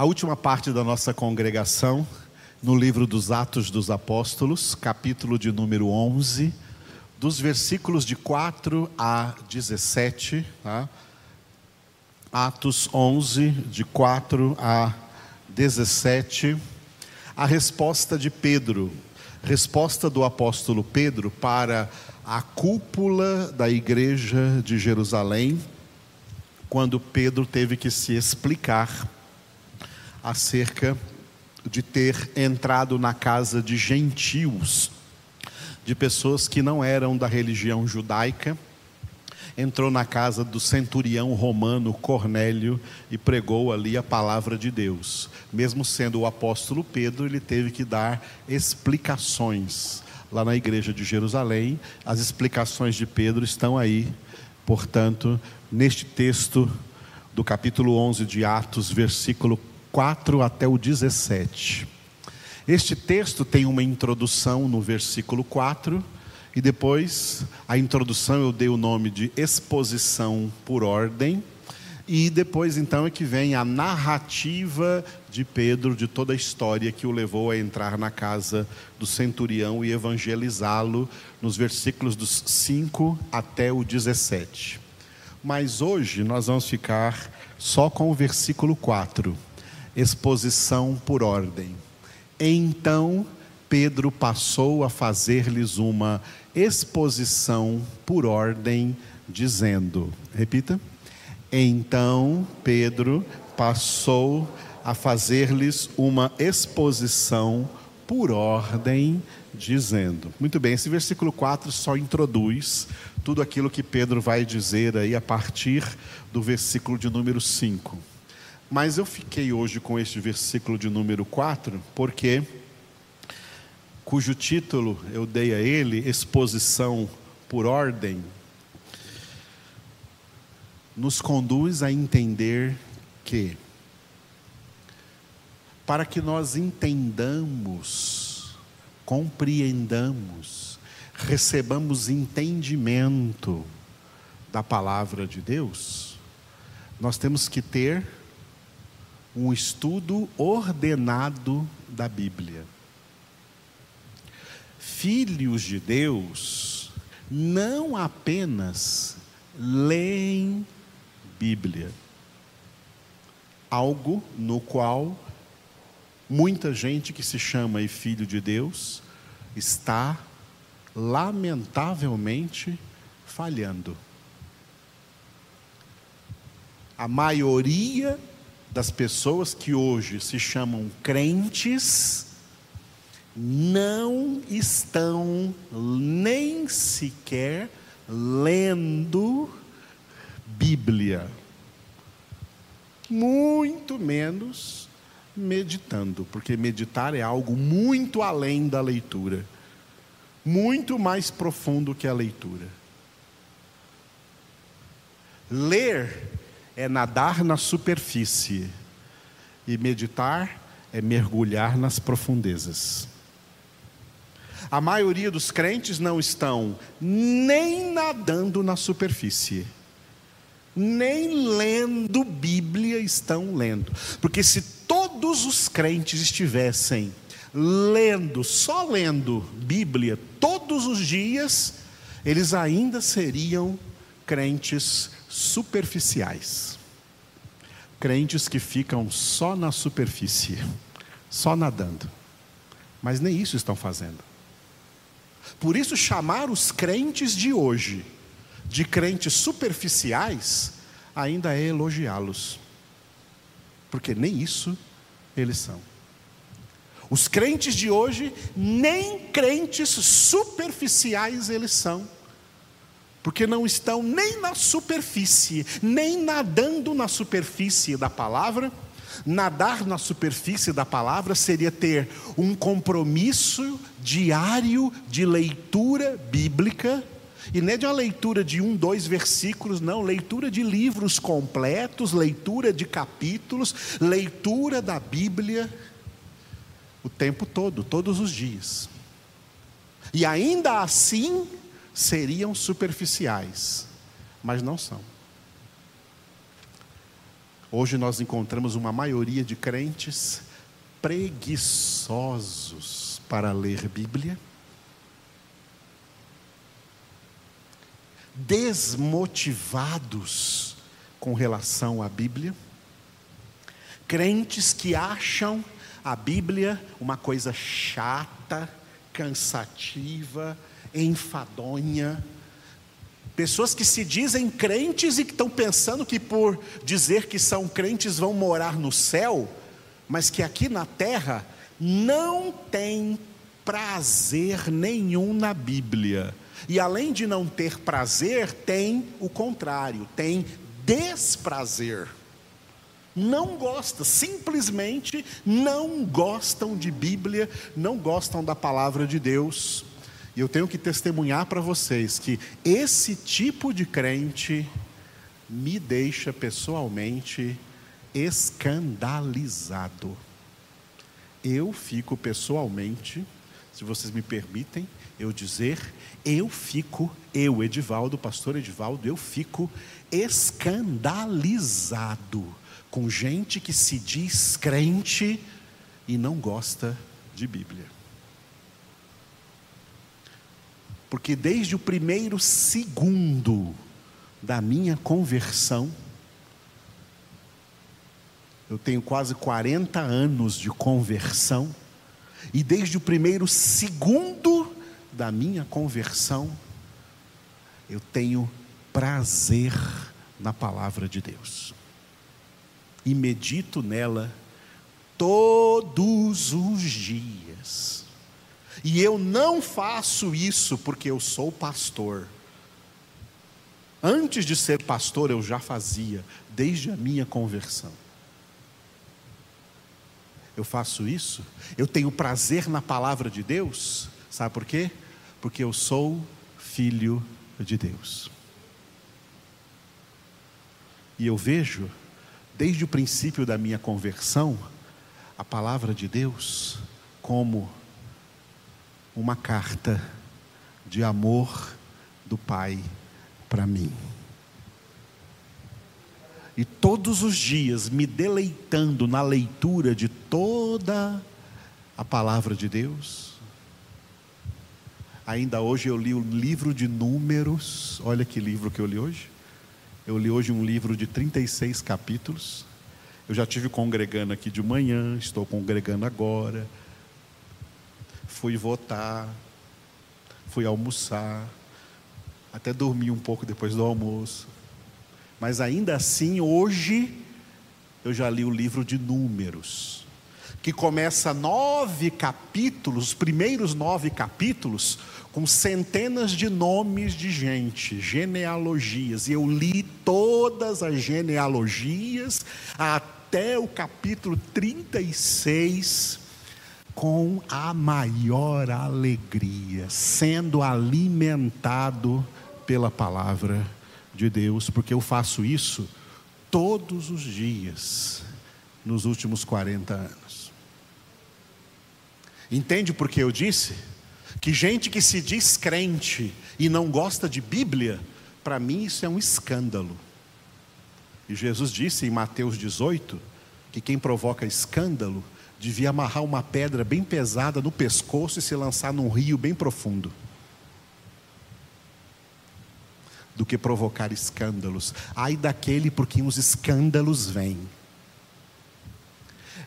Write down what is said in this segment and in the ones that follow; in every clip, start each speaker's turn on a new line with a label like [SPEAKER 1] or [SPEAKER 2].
[SPEAKER 1] a última parte da nossa congregação no livro dos Atos dos Apóstolos, capítulo de número 11, dos versículos de 4 a 17. Tá? Atos 11, de 4 a 17. A resposta de Pedro, resposta do apóstolo Pedro para a cúpula da igreja de Jerusalém, quando Pedro teve que se explicar acerca de ter entrado na casa de gentios, de pessoas que não eram da religião judaica. Entrou na casa do centurião romano Cornélio e pregou ali a palavra de Deus. Mesmo sendo o apóstolo Pedro, ele teve que dar explicações lá na igreja de Jerusalém. As explicações de Pedro estão aí, portanto, neste texto do capítulo 11 de Atos, versículo 4 até o 17. Este texto tem uma introdução no versículo 4, e depois a introdução eu dei o nome de exposição por ordem, e depois então é que vem a narrativa de Pedro de toda a história que o levou a entrar na casa do centurião e evangelizá-lo, nos versículos dos 5 até o 17. Mas hoje nós vamos ficar só com o versículo 4 exposição por ordem. Então Pedro passou a fazer-lhes uma exposição por ordem, dizendo: repita. Então Pedro passou a fazer-lhes uma exposição por ordem, dizendo. Muito bem, esse versículo 4 só introduz tudo aquilo que Pedro vai dizer aí a partir do versículo de número 5. Mas eu fiquei hoje com este versículo de número 4, porque cujo título eu dei a ele, exposição por ordem, nos conduz a entender que para que nós entendamos, compreendamos, recebamos entendimento da palavra de Deus, nós temos que ter um estudo ordenado da Bíblia. Filhos de Deus não apenas leem Bíblia, algo no qual muita gente que se chama filho de Deus está lamentavelmente falhando. A maioria das pessoas que hoje se chamam crentes não estão nem sequer lendo Bíblia, muito menos meditando, porque meditar é algo muito além da leitura, muito mais profundo que a leitura. Ler é nadar na superfície, e meditar é mergulhar nas profundezas. A maioria dos crentes não estão nem nadando na superfície, nem lendo Bíblia estão lendo. Porque se todos os crentes estivessem lendo, só lendo Bíblia todos os dias, eles ainda seriam crentes superficiais. Crentes que ficam só na superfície, só nadando. Mas nem isso estão fazendo. Por isso, chamar os crentes de hoje de crentes superficiais ainda é elogiá-los. Porque nem isso eles são. Os crentes de hoje, nem crentes superficiais eles são porque não estão nem na superfície, nem nadando na superfície da palavra. Nadar na superfície da palavra seria ter um compromisso diário de leitura bíblica, e não é de uma leitura de um, dois versículos, não, leitura de livros completos, leitura de capítulos, leitura da Bíblia o tempo todo, todos os dias. E ainda assim, seriam superficiais, mas não são. Hoje nós encontramos uma maioria de crentes preguiçosos para ler Bíblia, desmotivados com relação à Bíblia, crentes que acham a Bíblia uma coisa chata, cansativa, enfadonha, Pessoas que se dizem crentes e que estão pensando que por dizer que são crentes vão morar no céu, mas que aqui na terra não tem prazer nenhum na Bíblia. E além de não ter prazer, tem o contrário, tem desprazer. Não gosta, simplesmente não gostam de Bíblia, não gostam da palavra de Deus. E eu tenho que testemunhar para vocês que esse tipo de crente me deixa pessoalmente escandalizado. Eu fico pessoalmente, se vocês me permitem eu dizer, eu fico, eu, Edivaldo, pastor Edivaldo, eu fico escandalizado com gente que se diz crente e não gosta de Bíblia. Porque desde o primeiro segundo da minha conversão, eu tenho quase 40 anos de conversão, e desde o primeiro segundo da minha conversão, eu tenho prazer na palavra de Deus, e medito nela todos os dias. E eu não faço isso porque eu sou pastor. Antes de ser pastor, eu já fazia, desde a minha conversão. Eu faço isso, eu tenho prazer na palavra de Deus, sabe por quê? Porque eu sou filho de Deus. E eu vejo, desde o princípio da minha conversão, a palavra de Deus como uma carta de amor do Pai para mim. E todos os dias me deleitando na leitura de toda a palavra de Deus. Ainda hoje eu li o livro de Números. Olha que livro que eu li hoje. Eu li hoje um livro de 36 capítulos. Eu já tive congregando aqui de manhã, estou congregando agora fui votar, fui almoçar, até dormi um pouco depois do almoço. Mas ainda assim, hoje, eu já li o livro de Números, que começa nove capítulos, os primeiros nove capítulos, com centenas de nomes de gente, genealogias, e eu li todas as genealogias até o capítulo 36 com a maior alegria, sendo alimentado pela palavra de Deus, porque eu faço isso todos os dias nos últimos 40 anos. Entende por que eu disse? Que gente que se diz crente e não gosta de Bíblia, para mim isso é um escândalo. E Jesus disse em Mateus 18 que quem provoca escândalo devia amarrar uma pedra bem pesada no pescoço e se lançar num rio bem profundo. Do que provocar escândalos. Ai daquele por quem os escândalos vêm.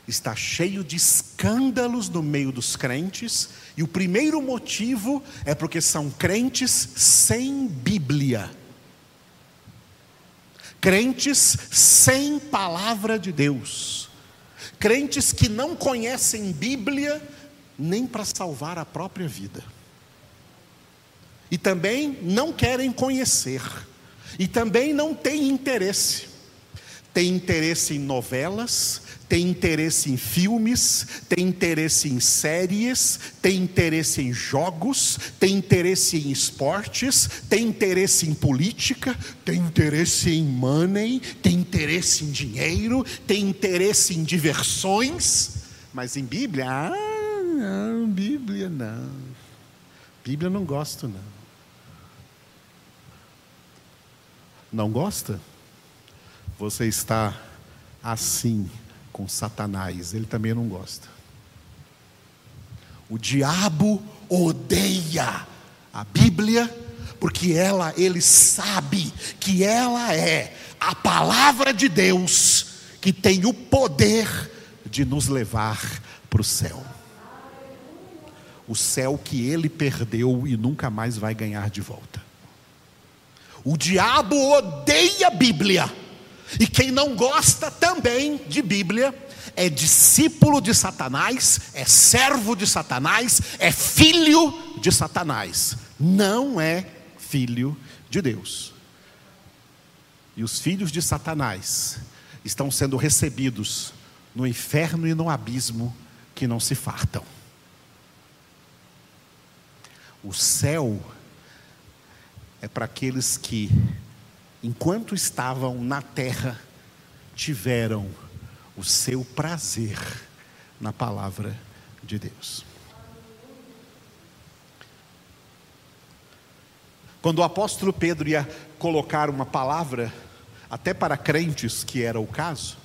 [SPEAKER 1] Está cheio de escândalos no meio dos crentes, e o primeiro motivo é porque são crentes sem Bíblia. Crentes sem palavra de Deus crentes que não conhecem Bíblia nem para salvar a própria vida. E também não querem conhecer. E também não têm interesse. Tem interesse em novelas, tem interesse em filmes, tem interesse em séries, tem interesse em jogos, tem interesse em esportes, tem interesse em política, tem interesse em money, tem interesse em dinheiro, tem interesse em diversões, mas em Bíblia, ah, não, Bíblia não. Bíblia não gosto não. Não gosta? Você está assim com Satanás, ele também não gosta. O diabo odeia a Bíblia, porque ela, ele sabe que ela é a palavra de Deus que tem o poder de nos levar para o céu. O céu que ele perdeu e nunca mais vai ganhar de volta. O diabo odeia a Bíblia. E quem não gosta também de Bíblia é discípulo de Satanás, é servo de Satanás, é filho de Satanás. Não é filho de Deus. E os filhos de Satanás estão sendo recebidos no inferno e no abismo que não se fartam. O céu é para aqueles que, enquanto estavam na terra, tiveram o seu prazer na palavra de Deus. Quando o apóstolo Pedro ia colocar uma palavra, até para crentes, que era o caso,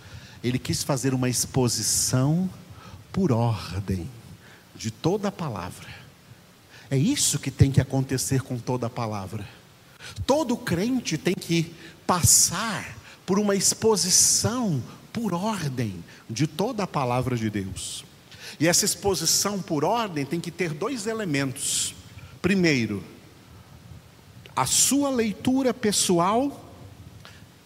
[SPEAKER 1] ele quis fazer uma exposição por ordem de toda a palavra. É isso que tem que acontecer com toda a palavra. Todo crente tem que passar por uma exposição por ordem de toda a palavra de Deus. E essa exposição por ordem tem que ter dois elementos. Primeiro, a sua leitura pessoal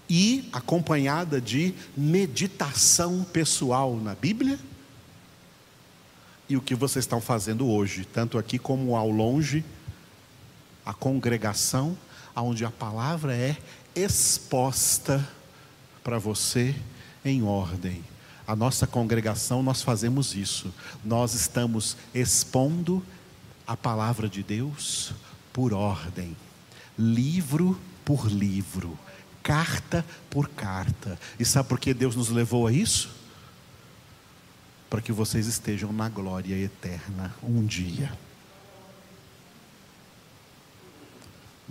[SPEAKER 1] e acompanhada de meditação pessoal na Bíblia. E o que vocês estão fazendo hoje, tanto aqui como ao longe, a congregação onde a palavra é exposta para você em ordem. A nossa congregação, nós fazemos isso. Nós estamos expondo a palavra de Deus por ordem, livro por livro, carta por carta. E sabe por que Deus nos levou a isso? Para que vocês estejam na glória eterna um dia.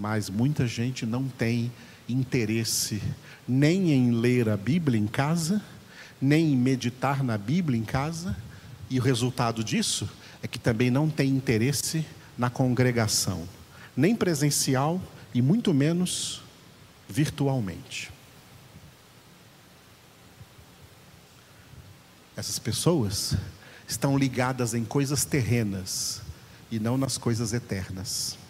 [SPEAKER 1] Mas muita gente não tem interesse nem em ler a Bíblia em casa, nem em meditar na Bíblia em casa, e o resultado disso é que também não tem interesse na congregação, nem presencial e muito menos virtualmente. Essas pessoas estão ligadas em coisas terrenas e não nas coisas eternas.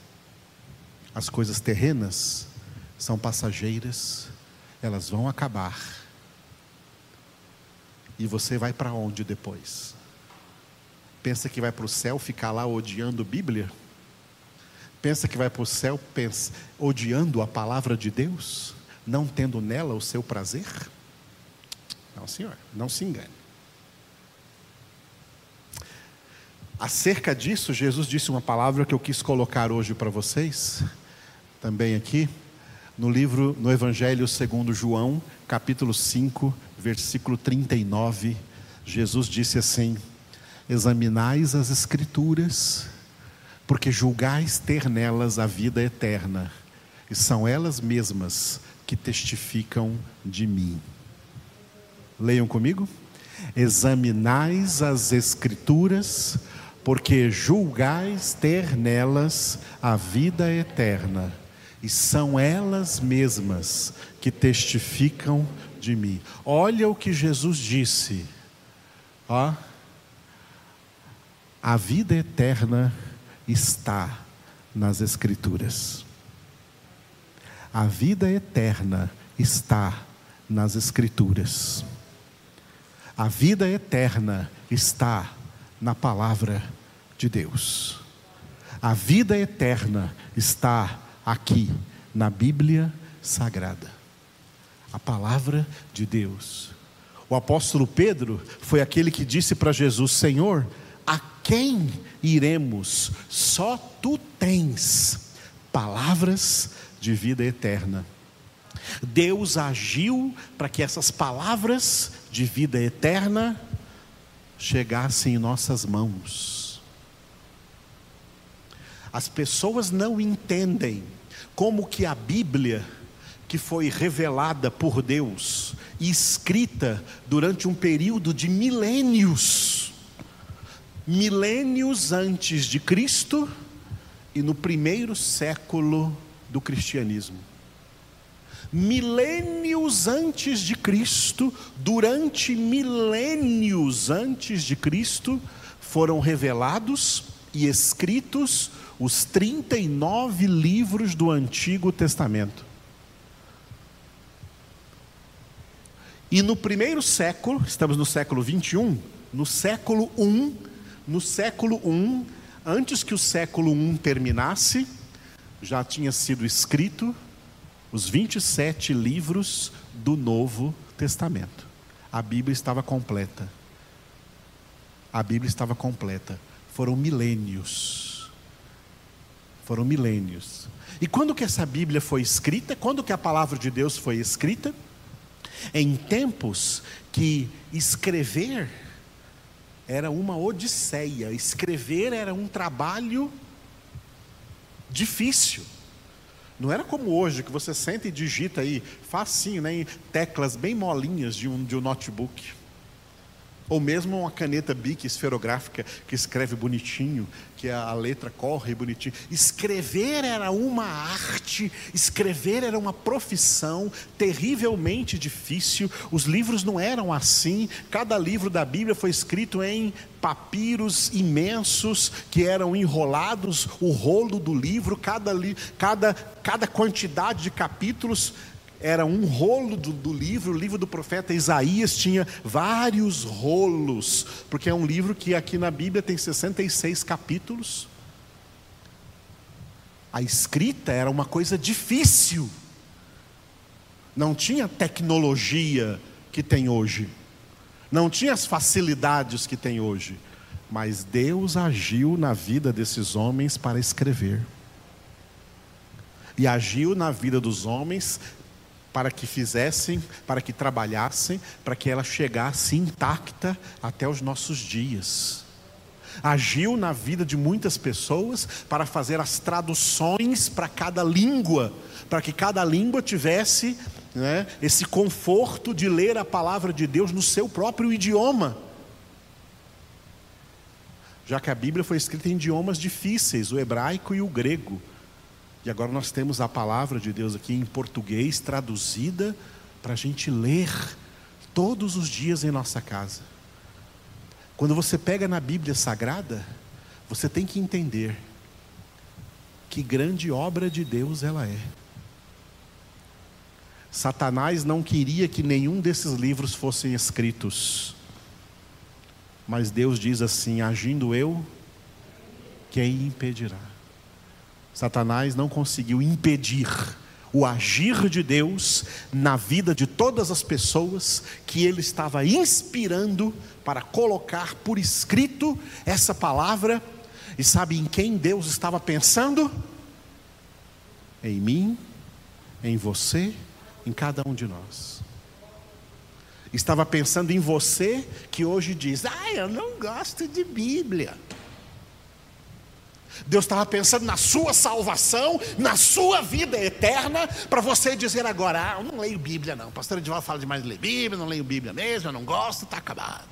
[SPEAKER 1] As coisas terrenas são passageiras, elas vão acabar. E você vai para onde depois? Pensa que vai para o céu ficar lá odiando Bíblia? Pensa que vai para o céu pensa, odiando a palavra de Deus? Não tendo nela o seu prazer? Não, senhor, não se engane. Acerca disso, Jesus disse uma palavra que eu quis colocar hoje para vocês também aqui, no livro, no Evangelho segundo João, capítulo 5, versículo 39, Jesus disse assim: Examinais as Escrituras, porque julgais ter nelas a vida eterna, e são elas mesmas que testificam de mim. Leiam comigo. Examinais as Escrituras, porque julgais ter nelas a vida eterna e são elas mesmas que testificam de mim. Olha o que Jesus disse. Ó, a vida eterna está nas Escrituras. A vida eterna está nas Escrituras. A vida eterna está na palavra de Deus. A vida eterna está aqui na Bíblia Sagrada. A palavra de Deus. O apóstolo Pedro foi aquele que disse para Jesus: Senhor, a quem iremos? Só tu tens palavras de vida eterna. Deus agiu para que essas palavras de vida eterna chegassem em nossas mãos as pessoas não entendem como que a Bíblia, que foi revelada por Deus e escrita durante um período de milênios milênios antes de Cristo e no primeiro século do cristianismo. Milênios antes de Cristo, durante milênios antes de Cristo, foram revelados e escritos os 39 livros do Antigo Testamento. E no primeiro século, estamos no século 21, no século 1, no século 1, antes que o século 1 terminasse, já tinha sido escrito os 27 livros do Novo Testamento. A Bíblia estava completa. A Bíblia estava completa. Foram milênios. Foram milênios. E quando que essa Bíblia foi escrita? Quando que a palavra de Deus foi escrita? Em tempos que escrever era uma odisseia, escrever era um trabalho difícil. Não era como hoje, que você senta e digita aí, facinho, né, em teclas bem molinhas de um, de um notebook. Ou mesmo uma caneta Bic esferográfica que escreve bonitinho, que a letra corre bonitinho. Escrever era uma arte, escrever era uma profissão terrivelmente difícil. Os livros não eram assim. Cada livro da Bíblia foi escrito em papiros imensos que eram enrolados, o rolo do livro, cada, cada, cada quantidade de capítulos era um rolo do, do, livro, o livro do profeta Isaías tinha vários rolos, porque é um livro que aqui na Bíblia tem 66 capítulos. A escrita era uma coisa difícil, não tinha tecnologia que tem hoje, não tinha as facilidades que tem hoje, mas Deus agiu na vida desses homens para escrever. E agiu na vida dos homens para que fizessem, para que trabalhassem, para que ela chegasse intacta até os nossos dias. Agiu na vida de muitas pessoas para fazer as traduções para cada língua, para que cada língua tivesse né, esse conforto de ler a palavra de Deus no seu próprio idioma. Já que a Bíblia foi escrita em idiomas difíceis, o hebraico e o grego. E agora nós temos a palavra de Deus aqui em português, traduzida, para a gente ler todos os dias em nossa casa. Quando você pega na Bíblia Sagrada, você tem que entender que grande obra de Deus ela é. Satanás não queria que nenhum desses livros fossem escritos. Mas Deus diz assim: agindo eu, quem impedirá? Satanás não conseguiu impedir o agir de Deus na vida de todas as pessoas que ele estava inspirando para colocar por escrito essa palavra. E sabe em quem Deus estava pensando? Em mim, em você, em cada um de nós. Estava pensando em você que hoje diz: Ah, eu não gosto de Bíblia. Deus estava pensando na sua salvação, na sua vida eterna, para você dizer agora: ah, eu não leio Bíblia, não. Pastor Edivaldo fala demais de ler Bíblia, não leio Bíblia mesmo, eu não gosto, está acabado.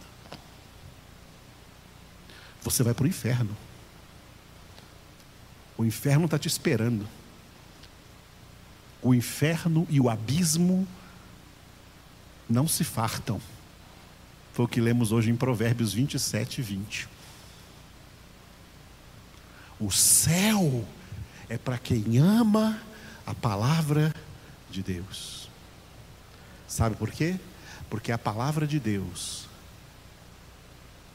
[SPEAKER 1] Você vai para o inferno. O inferno está te esperando. O inferno e o abismo não se fartam. Foi o que lemos hoje em Provérbios 27 e 20. O céu é para quem ama a palavra de Deus. Sabe por quê? Porque a palavra de Deus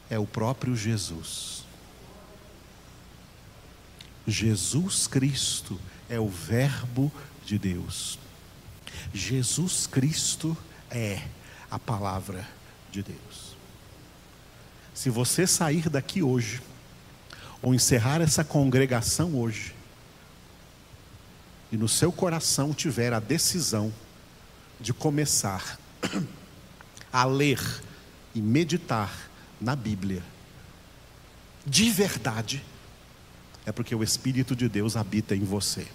[SPEAKER 1] é o próprio Jesus. Jesus Cristo é o Verbo de Deus. Jesus Cristo é a palavra de Deus. Se você sair daqui hoje, ou encerrar essa congregação hoje, e no seu coração tiver a decisão de começar a ler e meditar na Bíblia, de verdade, é porque o Espírito de Deus habita em você.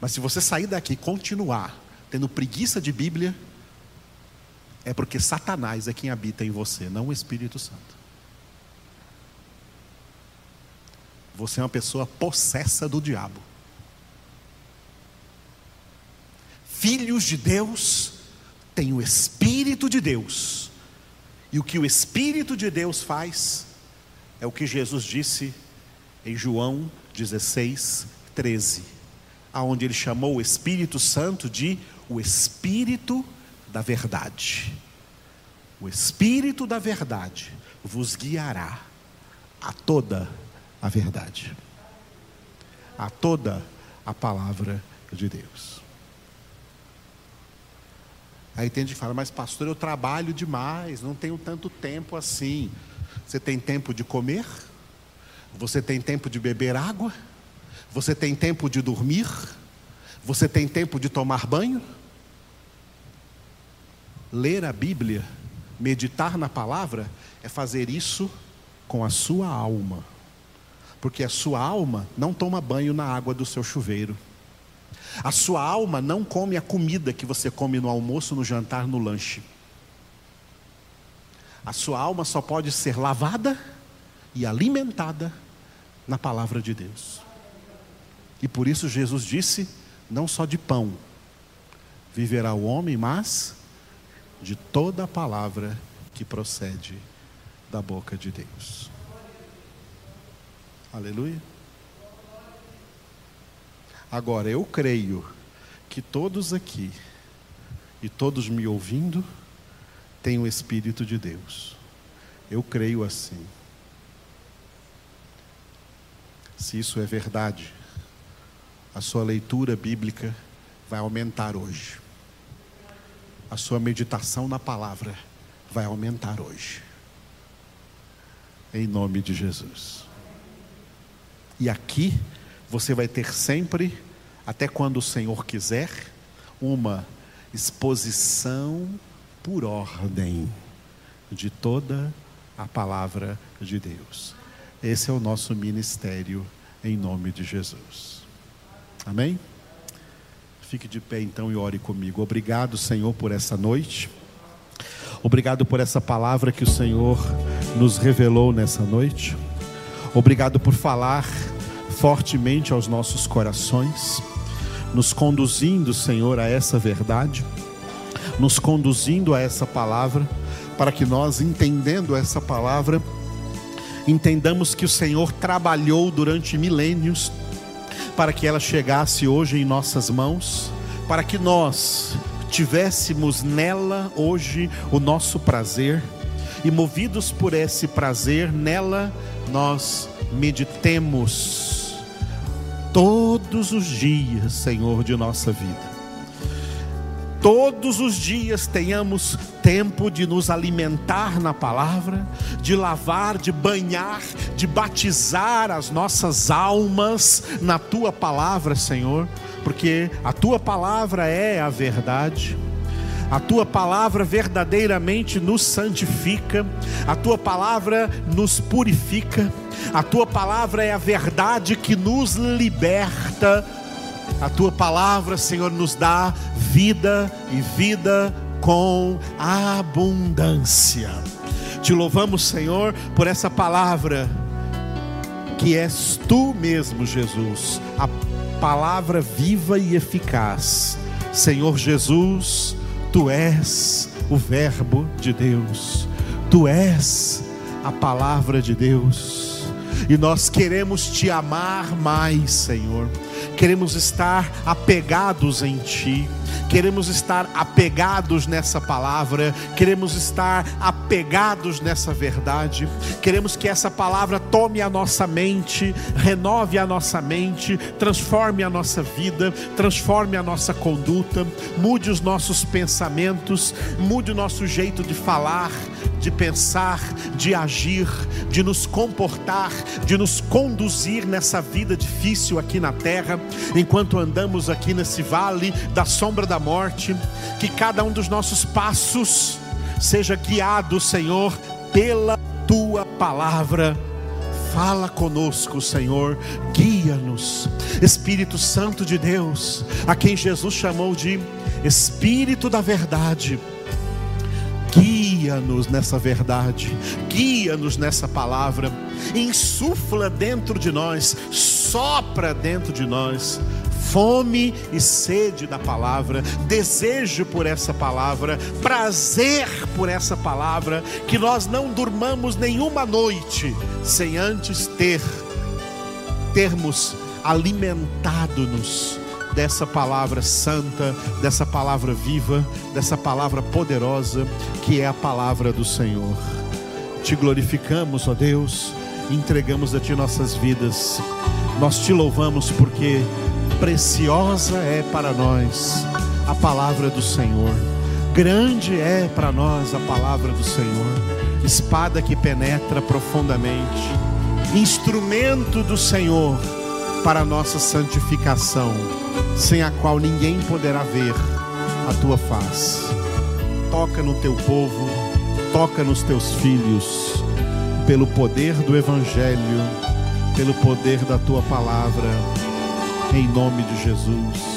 [SPEAKER 1] Mas se você sair daqui e continuar tendo preguiça de Bíblia, é porque Satanás é quem habita em você, não o Espírito Santo. Você é uma pessoa possessa do diabo. Filhos de Deus têm o Espírito de Deus. E o que o Espírito de Deus faz é o que Jesus disse em João 16, 13 aonde ele chamou o Espírito Santo de o Espírito da verdade. O Espírito da verdade vos guiará a toda a verdade, a toda a palavra de Deus. Aí tem gente que fala, mas pastor, eu trabalho demais, não tenho tanto tempo assim. Você tem tempo de comer? Você tem tempo de beber água? Você tem tempo de dormir? Você tem tempo de tomar banho? Ler a Bíblia, meditar na palavra, é fazer isso com a sua alma. Porque a sua alma não toma banho na água do seu chuveiro. A sua alma não come a comida que você come no almoço, no jantar, no lanche. A sua alma só pode ser lavada e alimentada na palavra de Deus. E por isso Jesus disse: não só de pão viverá o homem, mas de toda a palavra que procede da boca de Deus. Aleluia. Agora, eu creio que todos aqui e todos me ouvindo têm o Espírito de Deus. Eu creio assim. Se isso é verdade, a sua leitura bíblica vai aumentar hoje. A sua meditação na palavra vai aumentar hoje. Em nome de Jesus. E aqui você vai ter sempre, até quando o Senhor quiser, uma exposição por ordem de toda a palavra de Deus. Esse é o nosso ministério em nome de Jesus. Amém? Fique de pé então e ore comigo. Obrigado, Senhor, por essa noite. Obrigado por essa palavra que o Senhor nos revelou nessa noite. Obrigado por falar fortemente aos nossos corações, nos conduzindo, Senhor, a essa verdade, nos conduzindo a essa palavra, para que nós, entendendo essa palavra, entendamos que o Senhor trabalhou durante milênios para que ela chegasse hoje em nossas mãos, para que nós tivéssemos nela hoje o nosso prazer e movidos por esse prazer, nela nós meditemos todos os dias, Senhor, de nossa vida todos os dias tenhamos tempo de nos alimentar na palavra, de lavar, de banhar, de batizar as nossas almas na tua palavra, Senhor, porque a tua palavra é a verdade. A tua palavra verdadeiramente nos santifica, a tua palavra nos purifica, a tua palavra é a verdade que nos liberta a tua palavra, Senhor, nos dá vida e vida com abundância. Te louvamos, Senhor, por essa palavra que és tu mesmo, Jesus, a palavra viva e eficaz. Senhor Jesus, tu és o Verbo de Deus, tu és a palavra de Deus, e nós queremos te amar mais, Senhor. Queremos estar apegados em Ti, queremos estar apegados nessa palavra, queremos estar apegados nessa verdade, queremos que essa palavra tome a nossa mente, renove a nossa mente, transforme a nossa vida, transforme a nossa conduta, mude os nossos pensamentos, mude o nosso jeito de falar, de pensar, de agir, de nos comportar, de nos conduzir nessa vida difícil aqui na terra, enquanto andamos aqui nesse vale da sombra da morte, que cada um dos nossos passos seja guiado, Senhor, pela tua palavra. Fala conosco, Senhor, guia-nos, Espírito Santo de Deus, a quem Jesus chamou de Espírito da Verdade, guia-nos nessa verdade, guia-nos nessa palavra, insufla dentro de nós, sopra dentro de nós fome e sede da palavra, desejo por essa palavra, prazer por essa palavra, que nós não durmamos nenhuma noite sem antes ter termos alimentado-nos dessa palavra santa, dessa palavra viva, dessa palavra poderosa que é a palavra do Senhor. Te glorificamos, ó Deus, entregamos a Ti nossas vidas. Nós te louvamos porque preciosa é para nós a palavra do Senhor. Grande é para nós a palavra do Senhor, espada que penetra profundamente, instrumento do Senhor para a nossa santificação, sem a qual ninguém poderá ver a tua face. Toca no teu povo, toca nos teus filhos, pelo poder do Evangelho, pelo poder da tua palavra em nome de Jesus.